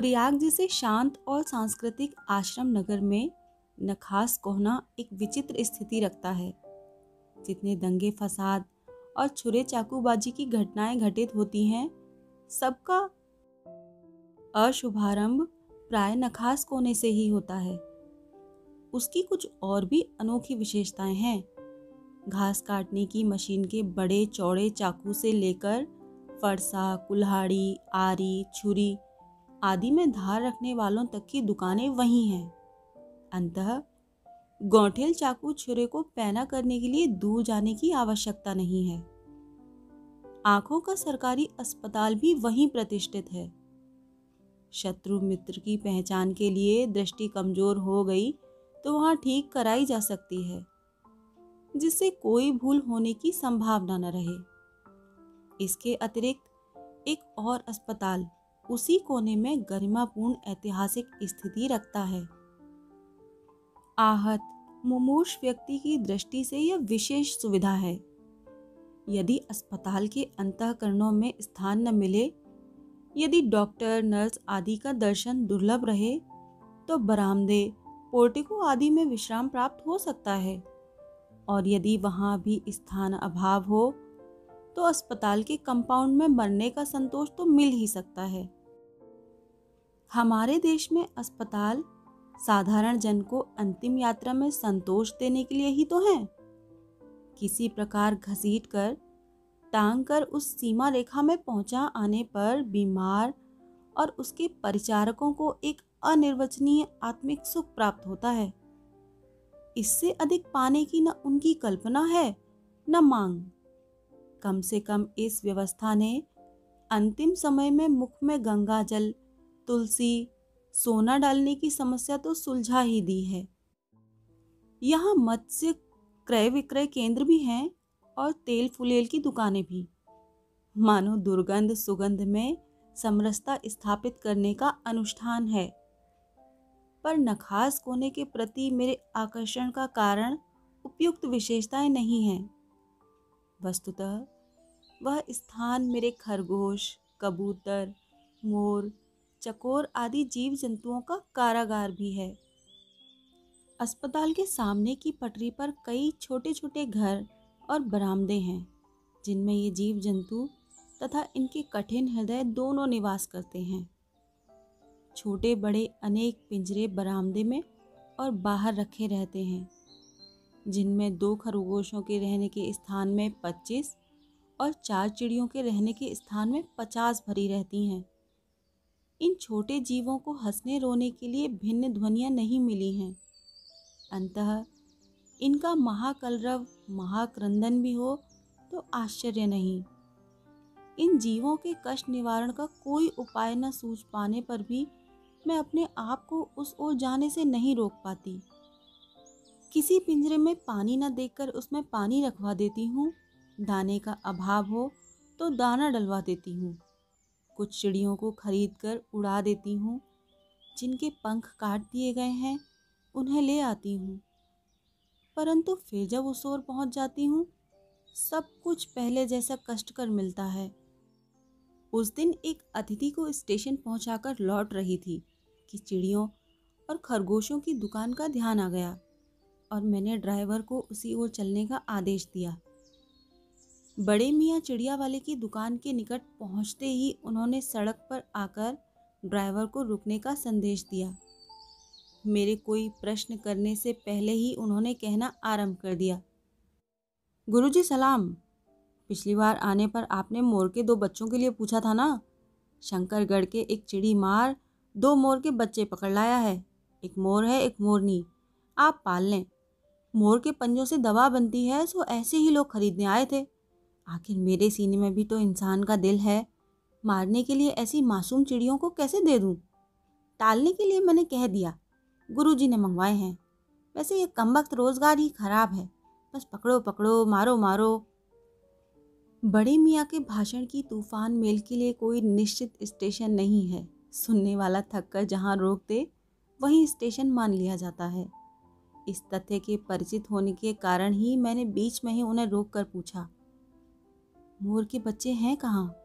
प्रयाग जैसे शांत और सांस्कृतिक आश्रम नगर में नखास कोहना एक विचित्र स्थिति रखता है। जितने दंगे फसाद और छुरे चाकूबाजी की घटनाएँ घटित होती हैं, सबका अशुभारंभ प्राय नखास कोने से ही होता है। उसकी कुछ और भी अनोखी विशेषताएँ हैं। घास काटने की मशीन के बड़े चौड़े चाकू से लेकर फरसा, कुल्हाड़ी, आरी, छुरी आदि में धार रखने वालों तक की दुकानें वही हैं। अंतः गौठेल चाकू छुरे को पैना करने के लिए दूर जाने की आवश्यकता नहीं है। आँखों का सरकारी अस्पताल भी वहीं प्रतिष्ठित है। शत्रु मित्र की पहचान के लिए दृष्टि कमज़ोर हो गई तो वहाँ ठीक कराई जा सकती है, जिससे कोई भूल होने की संभावना न रहे। इसके अतिरिक्त एक और अस्पताल उसी कोने में गरिमापूर्ण ऐतिहासिक स्थिति रखता है। आहत, मुमूर्ष व्यक्ति की दृष्टि से यह विशेष सुविधा है। यदि अस्पताल के अंतकरणों में स्थान न मिले, यदि डॉक्टर, नर्स आदि का दर्शन दुर्लभ रहे तो बरामदे, पोर्टिको आदि में विश्राम प्राप्त हो सकता है। और यदि वहाँ भी स्थान अभाव हो तो अस्पताल के कंपाउंड में मरने का संतोष तो मिल ही सकता है। हमारे देश में अस्पताल साधारण जन को अंतिम यात्रा में संतोष देने के लिए ही तो हैं। किसी प्रकार घसीट कर, टांग कर उस सीमा रेखा में पहुँचा आने पर बीमार और उसके परिचारकों को एक अनिर्वचनीय आत्मिक सुख प्राप्त होता है। इससे अधिक पाने की न उनकी कल्पना है, न मांग। कम से कम इस व्यवस्था ने अंतिम समय में मुख में गंगा जल तुलसी, सोना डालने की समस्या तो सुलझा ही दी है। यहाँ मत्स्य क्रय विक्रय केंद्र भी हैं और तेल फुलेल की दुकानें भी। मानो दुर्गंध सुगंध में समरसता स्थापित करने का अनुष्ठान है। पर नखास कोने के प्रति मेरे आकर्षण का कारण उपयुक्त विशेषताएँ नहीं हैं। वस्तुतः, वह स्थान मेरे खरगोश, कबूतर, मोर चकोर आदि जीव जंतुओं का कारागार भी है। अस्पताल के सामने की पटरी पर कई छोटे छोटे घर और बरामदे हैं, जिनमें ये जीव जंतु तथा इनके कठिन हृदय दोनों निवास करते हैं। छोटे बड़े अनेक पिंजरे बरामदे में और बाहर रखे रहते हैं, जिनमें दो खरगोशों के रहने के स्थान में पच्चीस और चार चिड़ियों के रहने के स्थान में पचास भरी रहती हैं। इन छोटे जीवों को हंसने रोने के लिए भिन्न ध्वनियाँ नहीं मिली हैं। अंतः इनका महाकलरव, महाक्रंदन भी हो तो आश्चर्य नहीं। इन जीवों के कष्ट निवारण का कोई उपाय न सूझ पाने पर भी मैं अपने आप को उस ओर जाने से नहीं रोक पाती। किसी पिंजरे में पानी न देखकर उसमें पानी रखवा देती हूँ। दाने का अभाव हो तो दाना डलवा देती हूँ। कुछ चिड़ियों को खरीद कर उड़ा देती हूँ। जिनके पंख काट दिए गए हैं, उन्हें ले आती हूँ। परंतु फिर जब उस ओर पहुँच जाती हूँ, सब कुछ पहले जैसा कष्टकर मिलता है। उस दिन एक अतिथि को स्टेशन पहुंचाकर लौट रही थी कि चिड़ियों और खरगोशों की दुकान का ध्यान आ गया और मैंने ड्राइवर को उसी ओर चलने का आदेश दिया। बड़े मियाँ चिड़िया वाले की दुकान के निकट पहुँचते ही उन्होंने सड़क पर आकर ड्राइवर को रुकने का संदेश दिया। मेरे कोई प्रश्न करने से पहले ही उन्होंने कहना आरंभ कर दिया। गुरुजी सलाम। पिछली बार आने पर आपने मोर के दो बच्चों के लिए पूछा था ना? शंकरगढ़ के एक चिड़ी मार दो मोर के बच्चे पकड़ लाया है। एक मोर है, एक मोरनी। आप पाल लें। मोर के पंजों से दवा बनती है, सो ऐसे ही लोग खरीदने आए थे। आखिर मेरे सीने में भी तो इंसान का दिल है। मारने के लिए ऐसी मासूम चिड़ियों को कैसे दे दूँ? टालने के लिए मैंने कह दिया, गुरुजी ने मंगवाए हैं। वैसे ये कम वक्त रोज़गार ही खराब है, बस पकड़ो पकड़ो, मारो मारो। बड़े मियाँ के भाषण की तूफ़ान मेल के लिए कोई निश्चित स्टेशन नहीं है। सुनने वाला थक कर जहाँ रोक दे वहीं स्टेशन मान लिया जाता है। इस तथ्य के परिचित होने के कारण ही मैंने बीच में ही उन्हें रोक कर पूछा। मोर के बच्चे हैं कहाँ?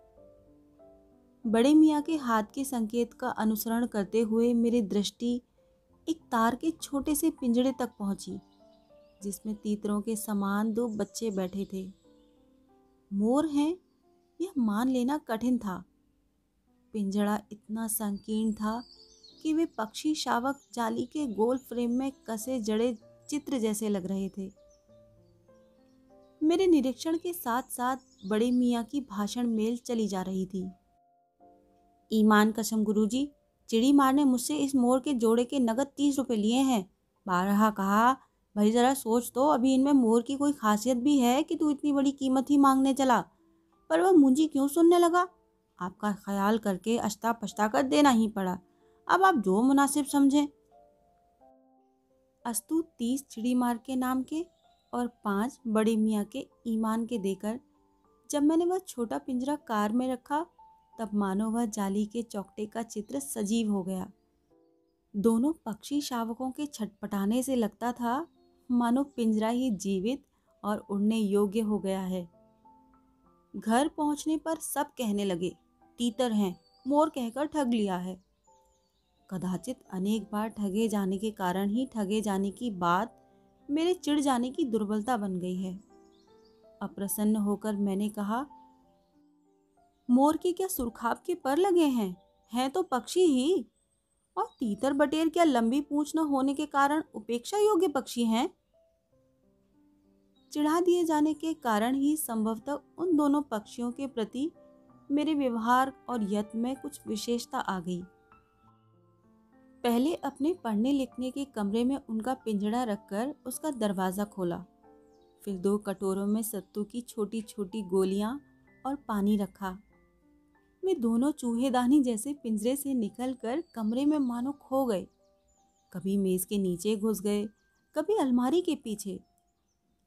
बड़े मियाँ के हाथ के संकेत का अनुसरण करते हुए मेरी दृष्टि एक तार के छोटे से पिंजड़े तक पहुँची, जिसमें तीतरों के समान दो बच्चे बैठे थे। मोर हैं, यह मान लेना कठिन था। पिंजड़ा इतना संकीर्ण था कि वे पक्षी शावक जाली के गोल फ्रेम में कसे जड़े चित्र जैसे लग रहे थे। मेरे निरीक्षण के साथ साथ बड़े मियाँ की भाषण मेल चली जा रही थी। ईमान कसम, गुरुजी। चिड़ी मार ने मुझसे इस मोर के जोड़े के नगद तीस रुपए लिए हैं। बारहा कहा, भाई ज़रा सोच तो अभी इनमें मोर की कोई खासियत भी है कि तू इतनी बड़ी कीमत ही मांगने चला? पर वह मुंजी क्यों सुनने लगा? आपका ख्याल करके अश्ता पछता कर देना ही पड़ा। अब आप जो मुनासिब समझें। अस्तु तीस चिड़ी मार के नाम के और पाँच बड़े मियाँ के ईमान के देकर, जब मैंने वह छोटा पिंजरा कार में रखा, तब मानो वह जाली के चौकटे का चित्र सजीव हो गया। दोनों पक्षी शावकों के छटपटाने से लगता था, मानो पिंजरा ही जीवित और उड़ने योग्य हो गया है। घर पहुँचने पर सब कहने लगे, तीतर हैं, मोर कहकर ठग लिया है। कदाचित अनेक बार ठगे जाने के कारण ही ठगे जाने की बात मेरे चिढ़ जाने की दुर्बलता बन गई है। अप्रसन्न होकर मैंने कहा, मोर के क्या सुरखाब के पर लगे हैं? हैं तो पक्षी ही। और तीतर बटेर क्या लंबी पूछ न होने के कारण उपेक्षा योग्य पक्षी हैं? चिढ़ा दिए जाने के कारण ही संभवतः उन दोनों पक्षियों के प्रति मेरे व्यवहार और यत्न में कुछ विशेषता आ गई। पहले अपने पढ़ने लिखने के कमरे में उनका पिंजड़ा रखकर उसका दरवाज़ा खोला। फिर दो कटोरों में सत्तू की छोटी छोटी गोलियाँ और पानी रखा। वे दोनों चूहेदानी जैसे पिंजरे से निकलकर कमरे में मानो खो गए। कभी मेज़ के नीचे घुस गए, कभी अलमारी के पीछे।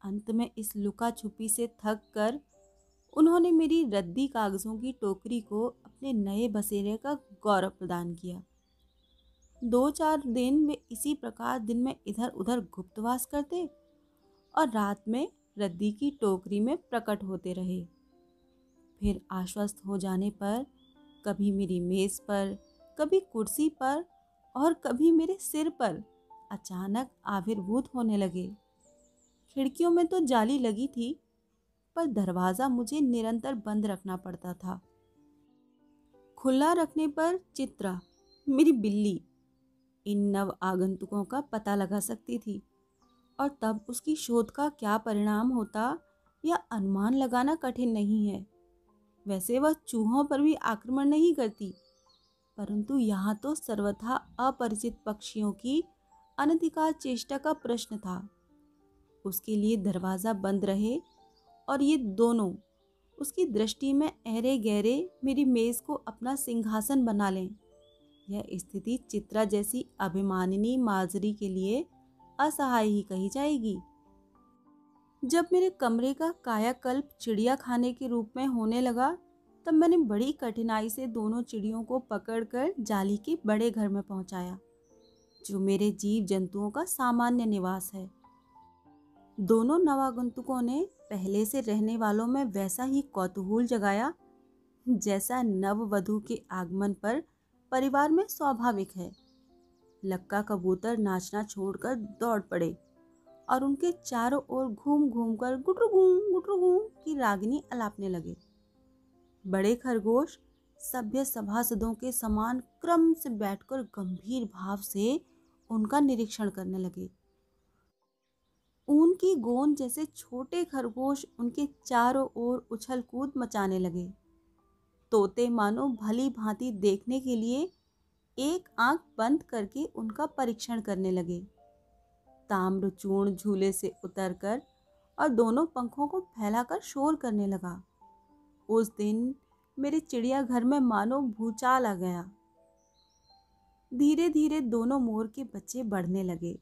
अंत में इस लुका छुपी से थक कर उन्होंने मेरी रद्दी कागज़ों की टोकरी को अपने नए बसेरे का गौरव प्रदान किया। दो चार दिन वे इसी प्रकार दिन में इधर उधर गुप्तवास करते और रात में रद्दी की टोकरी में प्रकट होते रहे। फिर आश्वस्त हो जाने पर कभी मेरी मेज़ पर, कभी कुर्सी पर और कभी मेरे सिर पर अचानक आविर्भूत होने लगे। खिड़कियों में तो जाली लगी थी, पर दरवाज़ा मुझे निरंतर बंद रखना पड़ता था। खुला रखने पर चित्रा, मेरी बिल्ली इन नव आगंतुकों का पता लगा सकती थी। और तब उसकी शोध का क्या परिणाम होता यह अनुमान लगाना कठिन नहीं है। वैसे वह चूहों पर भी आक्रमण नहीं करती, परंतु यहाँ तो सर्वथा अपरिचित पक्षियों की अनधिकार चेष्टा का प्रश्न था। उसके लिए दरवाज़ा बंद रहे और ये दोनों उसकी दृष्टि में अहरे गहरे मेरी मेज़ को अपना सिंहासन बना लें। यह स्थिति चित्रा जैसी अभिमानिनी माजरी के लिए असहाय ही कही जाएगी। जब मेरे कमरे का कायाकल्प चिड़िया खाने के रूप में होने लगा, तब मैंने बड़ी कठिनाई से दोनों चिड़ियों को पकड़कर जाली के बड़े घर में पहुँचाया, जो मेरे जीव जंतुओं का सामान्य निवास है। दोनों नवागंतुकों ने पहले से रहने वालों में वैसा ही कौतूहल जगाया, जैसा नववधु के आगमन पर परिवार में स्वाभाविक है। लक्का कबूतर नाचना छोड़कर दौड़ पड़े और उनके चारों ओर घूम घूम कर गुटरू घूम गुटरू घूम की रागिनी अलापने लगे। बड़े खरगोश सभ्य सभासदों के समान क्रम से बैठकर गंभीर भाव से उनका निरीक्षण करने लगे। ऊन की गोंद जैसे छोटे खरगोश उनके चारों ओर उछल कूद मचाने लगे। तोते मानो भली भांति देखने के लिए एक आँख बंद करके उनका परीक्षण करने लगे। ताम्रचूर्ण झूले से उतरकर और दोनों पंखों को फैलाकर शोर करने लगा। उस दिन मेरे चिड़ियाघर में मानो भूचाल आ गया। धीरे धीरे दोनों मोर के बच्चे बढ़ने लगे।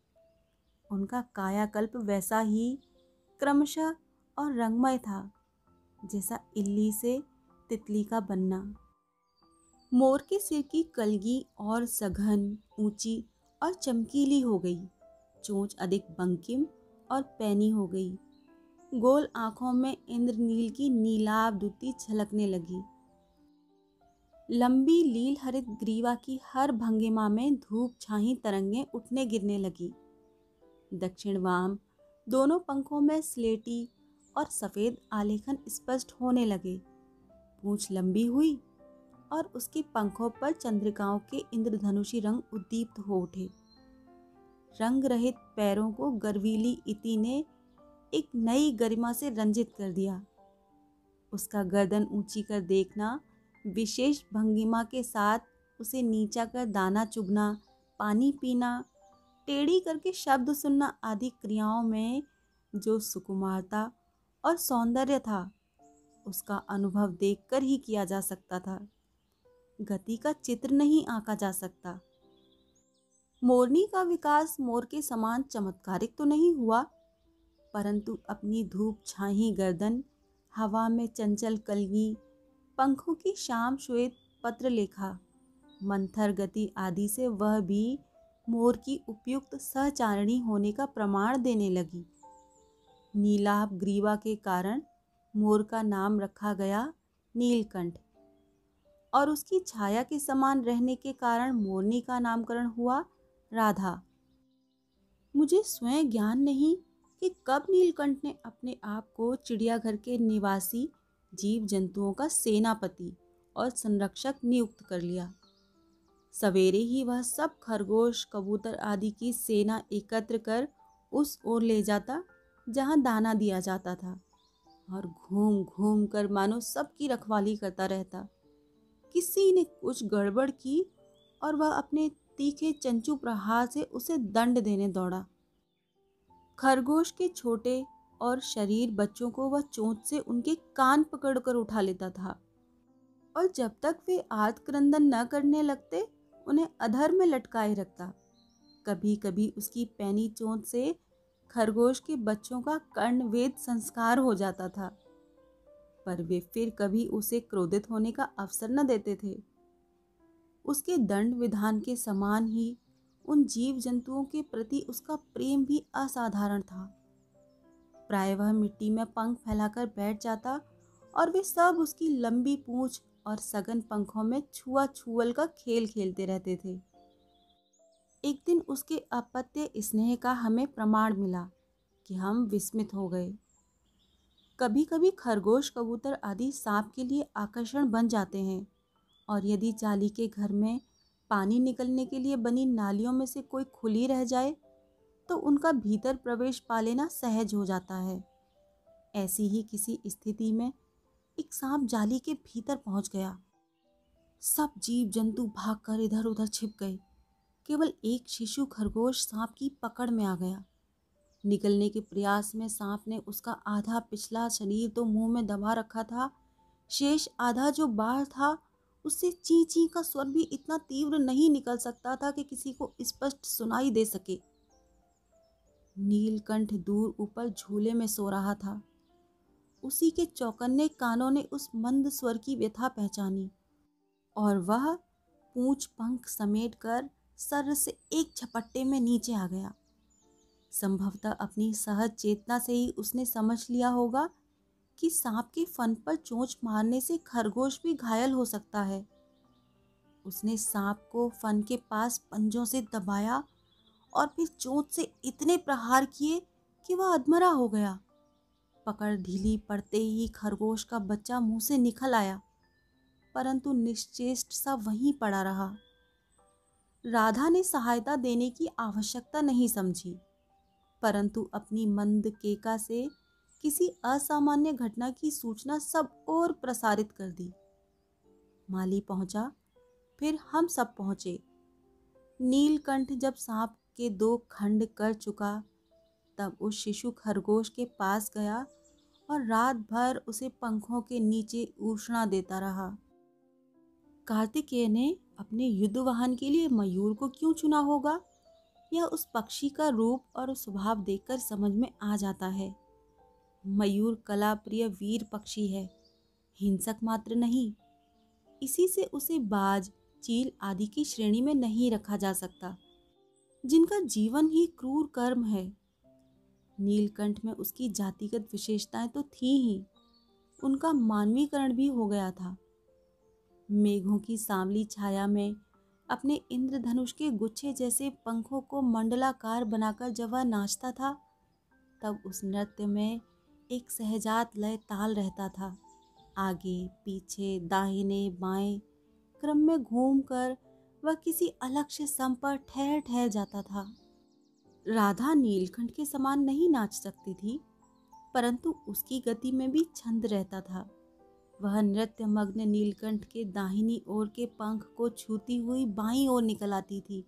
उनका कायाकल्प वैसा ही क्रमशः और रंगमय था, जैसा इल्ली से तितली का बनना। मोर के सिर की कलगी और सघन, ऊँची और चमकीली हो गई। चोंच अधिक बंकिम और पैनी हो गई। गोल आँखों में इंद्रनील की नीलाभ दुती छलकने लगी। लंबी लील हरित ग्रीवा की हर भंगिमा में धूप छाही तरंगें उठने गिरने लगी। दक्षिण वाम दोनों पंखों में स्लेटी और सफ़ेद आलेखन स्पष्ट होने लगे। पूंछ लंबी हुई और उसके पंखों पर चंद्रिकाओं के इंद्रधनुषी रंग उद्दीप्त हो उठे। रंग रहित पैरों को गर्वीली इति ने एक नई गरिमा से रंजित कर दिया। उसका गर्दन ऊँची कर देखना, विशेष भंगिमा के साथ उसे नीचा कर दाना चुगना, पानी पीना, टेढ़ी करके शब्द सुनना आदि क्रियाओं में जो सुकुमारता और सौंदर्य था उसका अनुभव देखकर ही किया जा सकता था। गति का चित्र नहीं आंका जा सकता। मोरनी का विकास मोर के समान चमत्कारिक तो नहीं हुआ, परंतु अपनी धूप छाही गर्दन, हवा में चंचल कलगी, पंखों की शाम श्वेत पत्र लेखा मंथर गति आदि से वह भी मोर की उपयुक्त सहचारणी होने का प्रमाण देने लगी। नीलाभ ग्रीवा के कारण मोर का नाम रखा गया नीलकंठ। और उसकी छाया के समान रहने के कारण मोरनी का नामकरण हुआ राधा। मुझे स्वयं ज्ञान नहीं कि कब नीलकंठ ने अपने आप को चिड़ियाघर के निवासी जीव जंतुओं का सेनापति और संरक्षक नियुक्त कर लिया। सवेरे ही वह सब खरगोश, कबूतर आदि की सेना एकत्र कर उस ओर ले जाता, जहाँ दाना दिया जाता था। और घूम घूम कर मानो सबकी रखवाली करता रहता। किसी ने कुछ गड़बड़ की और वह अपने तीखे चंचू प्रहार से उसे दंड देने दौड़ा। खरगोश के छोटे और शरीर बच्चों को वह चोंच से उनके कान पकड़कर उठा लेता था। और जब तक वे आद क्रंदन न करने लगते, उन्हें अधर में लटकाए रखता। कभी कभी उसकी पैनी चोंच से खरगोश के बच्चों का कर्ण वेद संस्कार हो जाता था। पर वे फिर कभी उसे क्रोधित होने का अवसर न देते थे। उसके दंड विधान के समान ही उन जीव जंतुओं के प्रति उसका प्रेम भी असाधारण था। प्राय वह मिट्टी में पंख फैलाकर बैठ जाता और वे सब उसकी लंबी पूंछ और सघन पंखों में छुआ छुअल का खेल खेलते रहते थे। एक दिन उसके अपत्य स्नेह का हमें प्रमाण मिला कि हम विस्मित हो गए। कभी कभी खरगोश कबूतर आदि सांप के लिए आकर्षण बन जाते हैं और यदि जाली के घर में पानी निकलने के लिए बनी नालियों में से कोई खुली रह जाए तो उनका भीतर प्रवेश पा लेना सहज हो जाता है। ऐसी ही किसी स्थिति में एक सांप जाली के भीतर पहुँच गया। सब जीव जंतु भागकर इधर उधर छिप गए। केवल एक शिशु खरगोश सांप की पकड़ में आ गया। निकलने के प्रयास में सांप ने उसका आधा पिछला शरीर तो मुँह में दबा रखा था। शेष आधा जो बाहर था, उससे ची ची का स्वर भी इतना तीव्र नहीं निकल सकता था कि किसी को स्पष्ट सुनाई दे सके। नीलकंठ दूर ऊपर झूले में सो रहा था। उसी के चौकन्ने कानों ने उस मंद स्वर की व्यथा पहचानी और वह पूछ पंख समेट कर सर से एक झपट्टे में नीचे आ गया। संभवतः अपनी सहज चेतना से ही उसने समझ लिया होगा कि सांप के फन पर चोंच मारने से खरगोश भी घायल हो सकता है। उसने सांप को फन के पास पंजों से दबाया और फिर चोट से इतने प्रहार किए कि वह अधमरा हो गया। पकड़ ढीली पड़ते ही खरगोश का बच्चा मुँह से निकल आया, परंतु निश्चेष्ट सा वहीं पड़ा रहा। राधा ने सहायता देने की आवश्यकता नहीं समझी। परंतु अपनी मंद केका से किसी असामान्य घटना की सूचना सब और प्रसारित कर दी। माली पहुँचा, फिर हम सब पहुँचे। नीलकंठ जब सांप के दो खंड कर चुका, तब उस शिशु खरगोश के पास गया और रात भर उसे पंखों के नीचे उष्णा देता रहा। कार्तिकेय ने अपने युद्ध वाहन के लिए मयूर को क्यों चुना होगा? यह उस पक्षी का रूप और स्वभाव देखकर समझ में आ जाता है। मयूर कला प्रिय वीर पक्षी है, हिंसक मात्र नहीं। इसी से उसे बाज, चील आदि की श्रेणी में नहीं रखा जा सकता, जिनका जीवन ही क्रूर कर्म है। नीलकंठ में उसकी जातिगत विशेषताएँ तो थी ही, उनका मानवीकरण भी हो गया था। मेघों की सांवली छाया में, अपने इंद्रधनुष के गुच्छे जैसे पंखों को मंडलाकार बनाकर जब वह नाचता था, तब उस नृत्य में एक सहजात लय ताल रहता था। आगे, पीछे, दाहिने, बाएँ, क्रम में घूमकर वह किसी अलक्ष्य सम पर ठहर ठहर जाता था। राधा नीलकंठ के समान नहीं नाच सकती थी, परंतु उसकी गति में भी छंद रहता था। वह नृत्य मग्न नीलकंठ के दाहिनी ओर के पंख को छूती हुई बाईं ओर निकल आती थी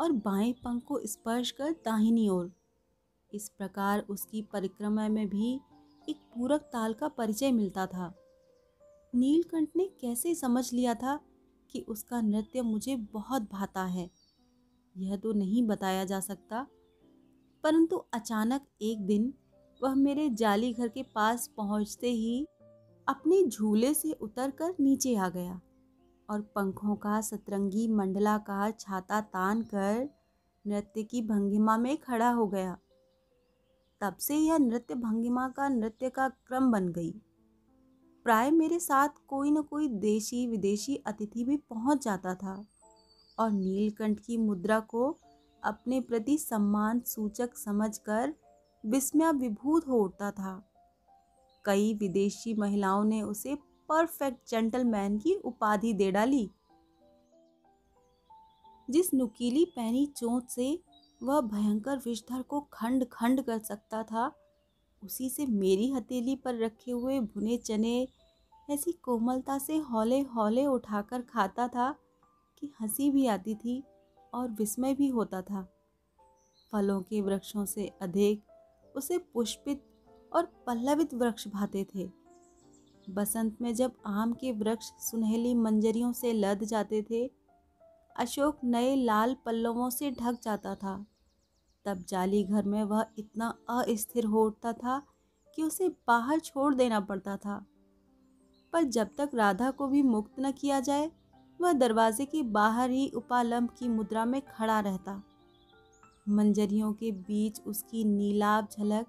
और बाएँ पंख को स्पर्श कर दाहिनी ओर। इस प्रकार उसकी परिक्रमा में भी एक पूरक ताल का परिचय मिलता था। नीलकंठ ने कैसे समझ लिया था कि उसका नृत्य मुझे बहुत भाता है? यह तो नहीं बताया जा सकता। परंतु अचानक एक दिन वह मेरे जाली घर के पास पहुँचते ही अपने झूले से उतरकर नीचे आ गया और पंखों का सतरंगी मंडलाकार छाता तान कर नृत्य की भंगिमा में खड़ा हो गया। तब से यह नृत्य भंगिमा का नृत्य का क्रम बन गई। प्राय मेरे साथ कोई न कोई देशी विदेशी अतिथि भी पहुँच जाता था और नीलकंठ की मुद्रा को अपने प्रति सम्मान सूचक समझकर विस्मया विभूत हो उठता था। कई विदेशी महिलाओं ने उसे परफेक्ट जेंटलमैन की उपाधि दे डाली। जिस नुकीली पैनी चोट से वह भयंकर विषधर को खंड खंड कर सकता था, उसी से मेरी हथेली पर रखे हुए भुने चने ऐसी कोमलता से हौले हौले उठाकर खाता था कि हँसी भी आती थी और विस्मय भी होता था। फलों के वृक्षों से अधिक उसे पुष्पित और पल्लवित वृक्ष भाते थे। बसंत में जब आम के वृक्ष सुनहली मंजरियों से लद जाते थे, अशोक नए लाल पल्लवों से ढक जाता था। तब जाली घर में वह इतना अस्थिर हो उठता था कि उसे बाहर छोड़ देना पड़ता था। पर जब तक राधा को भी मुक्त न किया जाए, वह दरवाजे के बाहर ही उपालंब की मुद्रा में खड़ा रहता। मंजरियों के बीच उसकी नीलाभ झलक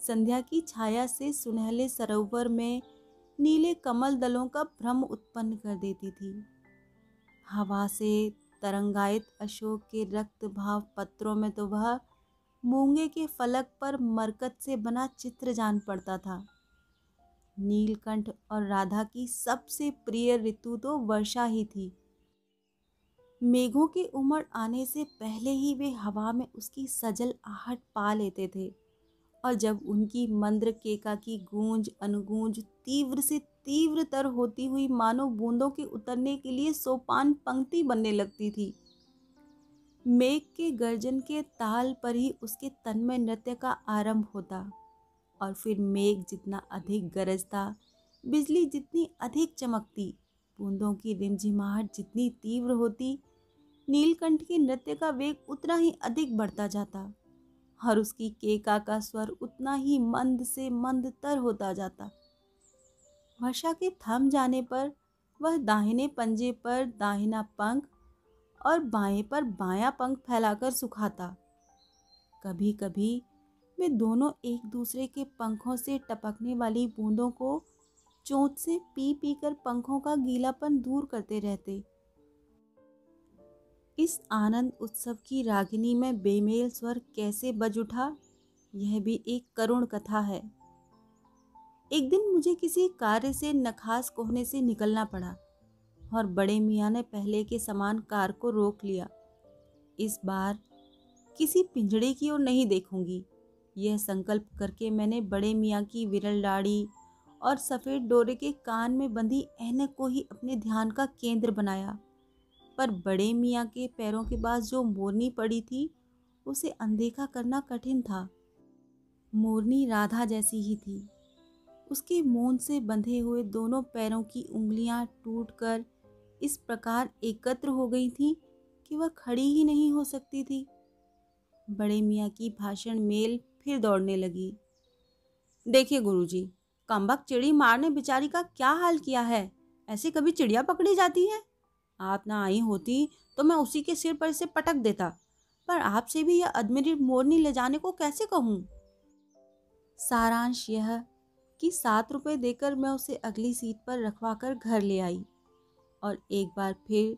संध्या की छाया से सुनहले सरोवर में नीले कमल दलों का भ्रम उत्पन्न कर देती थी। हवा से तरंगायित अशोक के रक्त भाव पत्रों में तो वह मूँगे के फलक पर मरकत से बना चित्र जान पड़ता था। नीलकंठ और राधा की सबसे प्रिय ऋतु तो वर्षा ही थी। मेघों के उमड़ आने से पहले ही वे हवा में उसकी सजल आहट पा लेते थे। और जब उनकी मंद्र केका की गूंज, अनुगूंज तीव्र से तीव्रतर होती हुई मानो बूंदों के उतरने के लिए सोपान पंक्ति बनने लगती थी। मेघ के गर्जन के ताल पर ही उसके तन में नृत्य का आरंभ होता और फिर मेघ जितना अधिक गरजता बिजली जितनी अधिक चमकती, बूंदों की रिमझिमाहट जितनी तीव्र होती, नीलकंठ के नृत्य का वेग उतना ही अधिक बढ़ता जाता। और उसकी केका का स्वर उतना ही मंद से मंद तर होता जाता। वर्षा के थम जाने पर वह दाहिने पंजे पर दाहिना पंख और बाएँ पर बायां पंख फैलाकर सुखाता। कभी कभी वे दोनों एक दूसरे के पंखों से टपकने वाली बूंदों को चोट से पी पी कर पंखों का गीलापन दूर करते रहते। इस आनंद उत्सव की रागिनी में बेमेल स्वर कैसे बज उठा? यह भी एक करुण कथा है। एक दिन मुझे किसी कार्य से नखास कोहने से निकलना पड़ा और बड़े मियाँ ने पहले के समान कार को रोक लिया। इस बार किसी पिंजड़े की ओर नहीं देखूँगी। यह संकल्प करके मैंने बड़े मियाँ की विरल डाड़ी और सफ़ेद डोरे के कान में बंधी ऐनक को ही अपने ध्यान का केंद्र बनाया। पर बड़े मियाँ के पैरों के पास जो मोरनी पड़ी थी, उसे अनदेखा करना कठिन था। मोरनी राधा जैसी ही थी। उसके मून से बंधे हुए दोनों पैरों की उंगलियाँ टूटकर इस प्रकार एकत्र हो गई थी कि वह खड़ी ही नहीं हो सकती थी। बड़े मियाँ की भाषण मेल फिर दौड़ने लगी। देखिए गुरुजी कम्बक चिड़ी मारने बेचारी का क्या हाल किया है? ऐसे कभी चिड़िया पकड़ी जाती है? आप ना आई होती तो मैं उसी के सिर पर से पटक देता। पर आपसे भी यह अदमेरी मोरनी ले जाने को कैसे कहूँ? सारांश यह कि सात रुपए देकर मैं उसे अगली सीट पर रखवा कर घर ले आई और एक बार फिर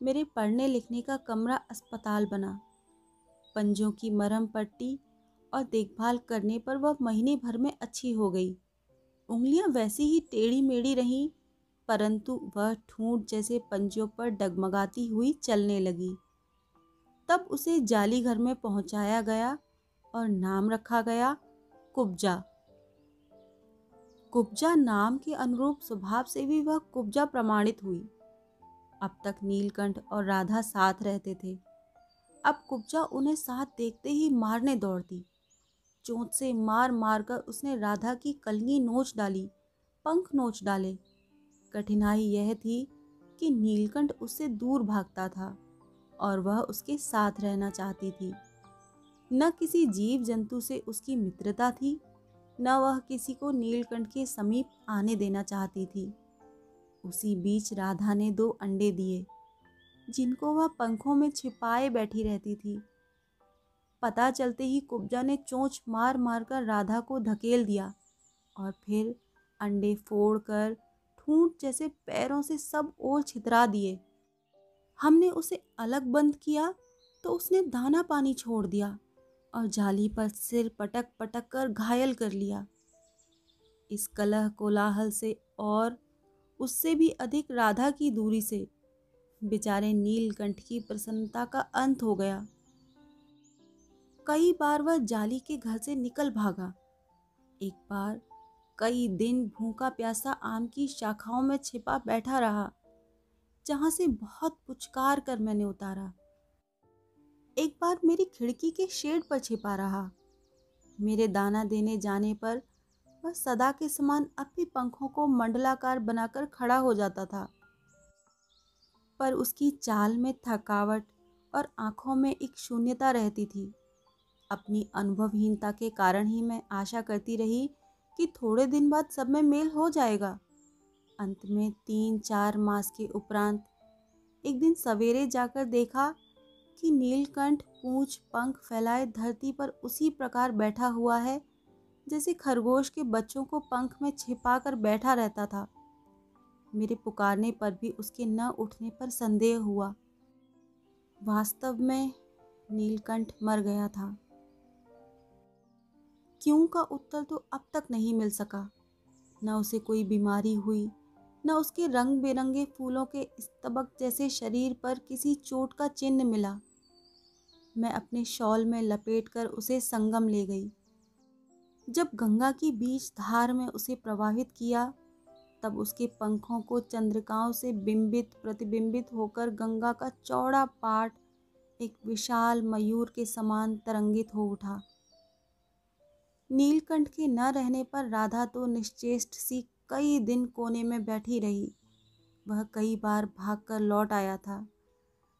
मेरे पढ़ने लिखने का कमरा अस्पताल बना। पंजों की मरहम पट्टी और देखभाल करने पर वह महीने भर में अच्छी हो गई। उंगलियाँ वैसी ही टेढ़ी मेढ़ी रहीं परंतु वह ठूंठ जैसे पंजों पर डगमगाती हुई चलने लगी। तब उसे जाली घर में पहुँचाया गया और नाम रखा गया कुब्जा। कुब्जा नाम के अनुरूप स्वभाव से भी वह कुब्जा प्रमाणित हुई। अब तक नीलकंठ और राधा साथ रहते थे। अब कुब्जा उन्हें साथ देखते ही मारने दौड़ती। चोट से मार मार कर उसने राधा की कलगी नोच डाली, पंख नोच डाले। कठिनाई यह थी कि नीलकंठ उससे दूर भागता था और वह उसके साथ रहना चाहती थी। न किसी जीव जंतु से उसकी मित्रता थी, न वह किसी को नीलकंठ के समीप आने देना चाहती थी। उसी बीच राधा ने दो अंडे दिए, जिनको वह पंखों में छिपाए बैठी रहती थी। पता चलते ही कुब्जा ने चोंच मार मार कर राधा को धकेल दिया और फिर अंडे फोड़कर ठूंठ जैसे पैरों से सब ओर छितरा दिए। हमने उसे अलग बंद किया तो उसने दाना पानी छोड़ दिया और जाली पर सिर पटक पटक कर घायल कर लिया। इस कलह कोलाहल से और उससे भी अधिक राधा की दूरी से बेचारे नीलकंठ की प्रसन्नता का अंत हो गया। कई बार वह जाली के घर से निकल भागा। एक बार कई दिन भूखा प्यासा आम की शाखाओं में छिपा बैठा रहा, जहाँ से बहुत पुचकार कर मैंने उतारा। एक बार मेरी खिड़की के शेड पर छिपा रहा। मेरे दाना देने जाने पर वह सदा के समान अपने पंखों को मंडलाकार बनाकर खड़ा हो जाता था। पर उसकी चाल में थकावट और आँखों में एक शून्यता रहती थी। अपनी अनुभवहीनता के कारण ही मैं आशा करती रही कि थोड़े दिन बाद सब में मेल हो जाएगा। अंत में तीन चार मास के उपरांत एक दिन सवेरे जाकर देखा कि नीलकंठ पूंछ पंख फैलाए धरती पर उसी प्रकार बैठा हुआ है, जैसे खरगोश के बच्चों को पंख में छिपा कर बैठा रहता था। मेरे पुकारने पर भी उसके न उठने पर संदेह हुआ। वास्तव में नीलकंठ मर गया था। क्यों का उत्तर तो अब तक नहीं मिल सका। न उसे कोई बीमारी हुई, न उसके रंग बिरंगे फूलों के स्तबक जैसे शरीर पर किसी चोट का चिन्ह मिला। मैं अपने शॉल में लपेटकर उसे संगम ले गई। जब गंगा की बीच धार में उसे प्रवाहित किया, तब उसके पंखों को चंद्रिकाओं से बिंबित, प्रतिबिंबित होकर गंगा का चौड़ा पाट एक विशाल मयूर के समान तरंगित हो उठा। नीलकंठ के न रहने पर राधा तो निश्चेष्ट सी कई दिन कोने में बैठी रही। वह कई बार भागकर लौट आया था।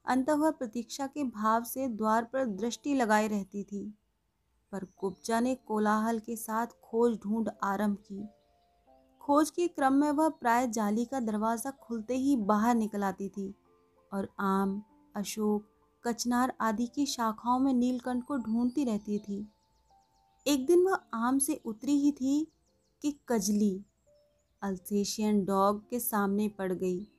अंत वह प्रतीक्षा के भाव से द्वार पर दृष्टि लगाए रहती थी, पर कुब्जा ने कोलाहल के साथ खोज ढूंढ आरंभ की। खोज के क्रम में वह प्राय जाली का दरवाज़ा खुलते ही बाहर निकल आती थी और आम, अशोक, कचनार आदि की शाखाओं में नीलकंठ को ढूंढती रहती थी। एक दिन वह आम से उतरी ही थी कि कजली, अल्सेशियन डॉग के सामने पड़ गई।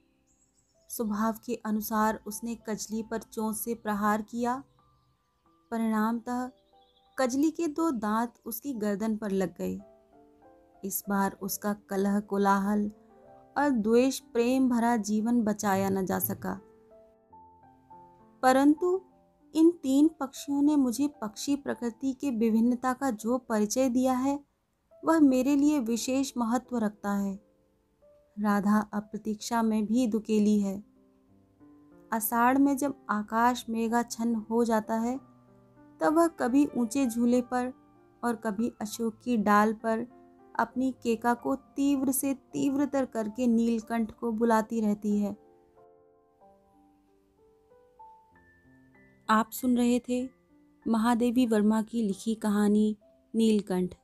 स्वभाव के अनुसार उसने कजली पर चोंच से प्रहार किया। परिणामतः कजली के दो दांत उसकी गर्दन पर लग गए। इस बार उसका कलह कोलाहल और द्वेष प्रेम भरा जीवन बचाया न जा सका। परंतु इन तीन पक्षियों ने मुझे पक्षी प्रकृति के विभिन्नता का जो परिचय दिया है, वह मेरे लिए विशेष महत्व रखता है। राधा अप्रतीक्षा में भी दुकेली है। आषाढ़ में जब आकाश मेघा छन्न हो जाता है, तब वह कभी ऊँचे झूले पर और कभी अशोक की डाल पर अपनी केका को तीव्र से तीव्रतर करके नीलकंठ को बुलाती रहती है। आप सुन रहे थे महादेवी वर्मा की लिखी कहानी नीलकंठ।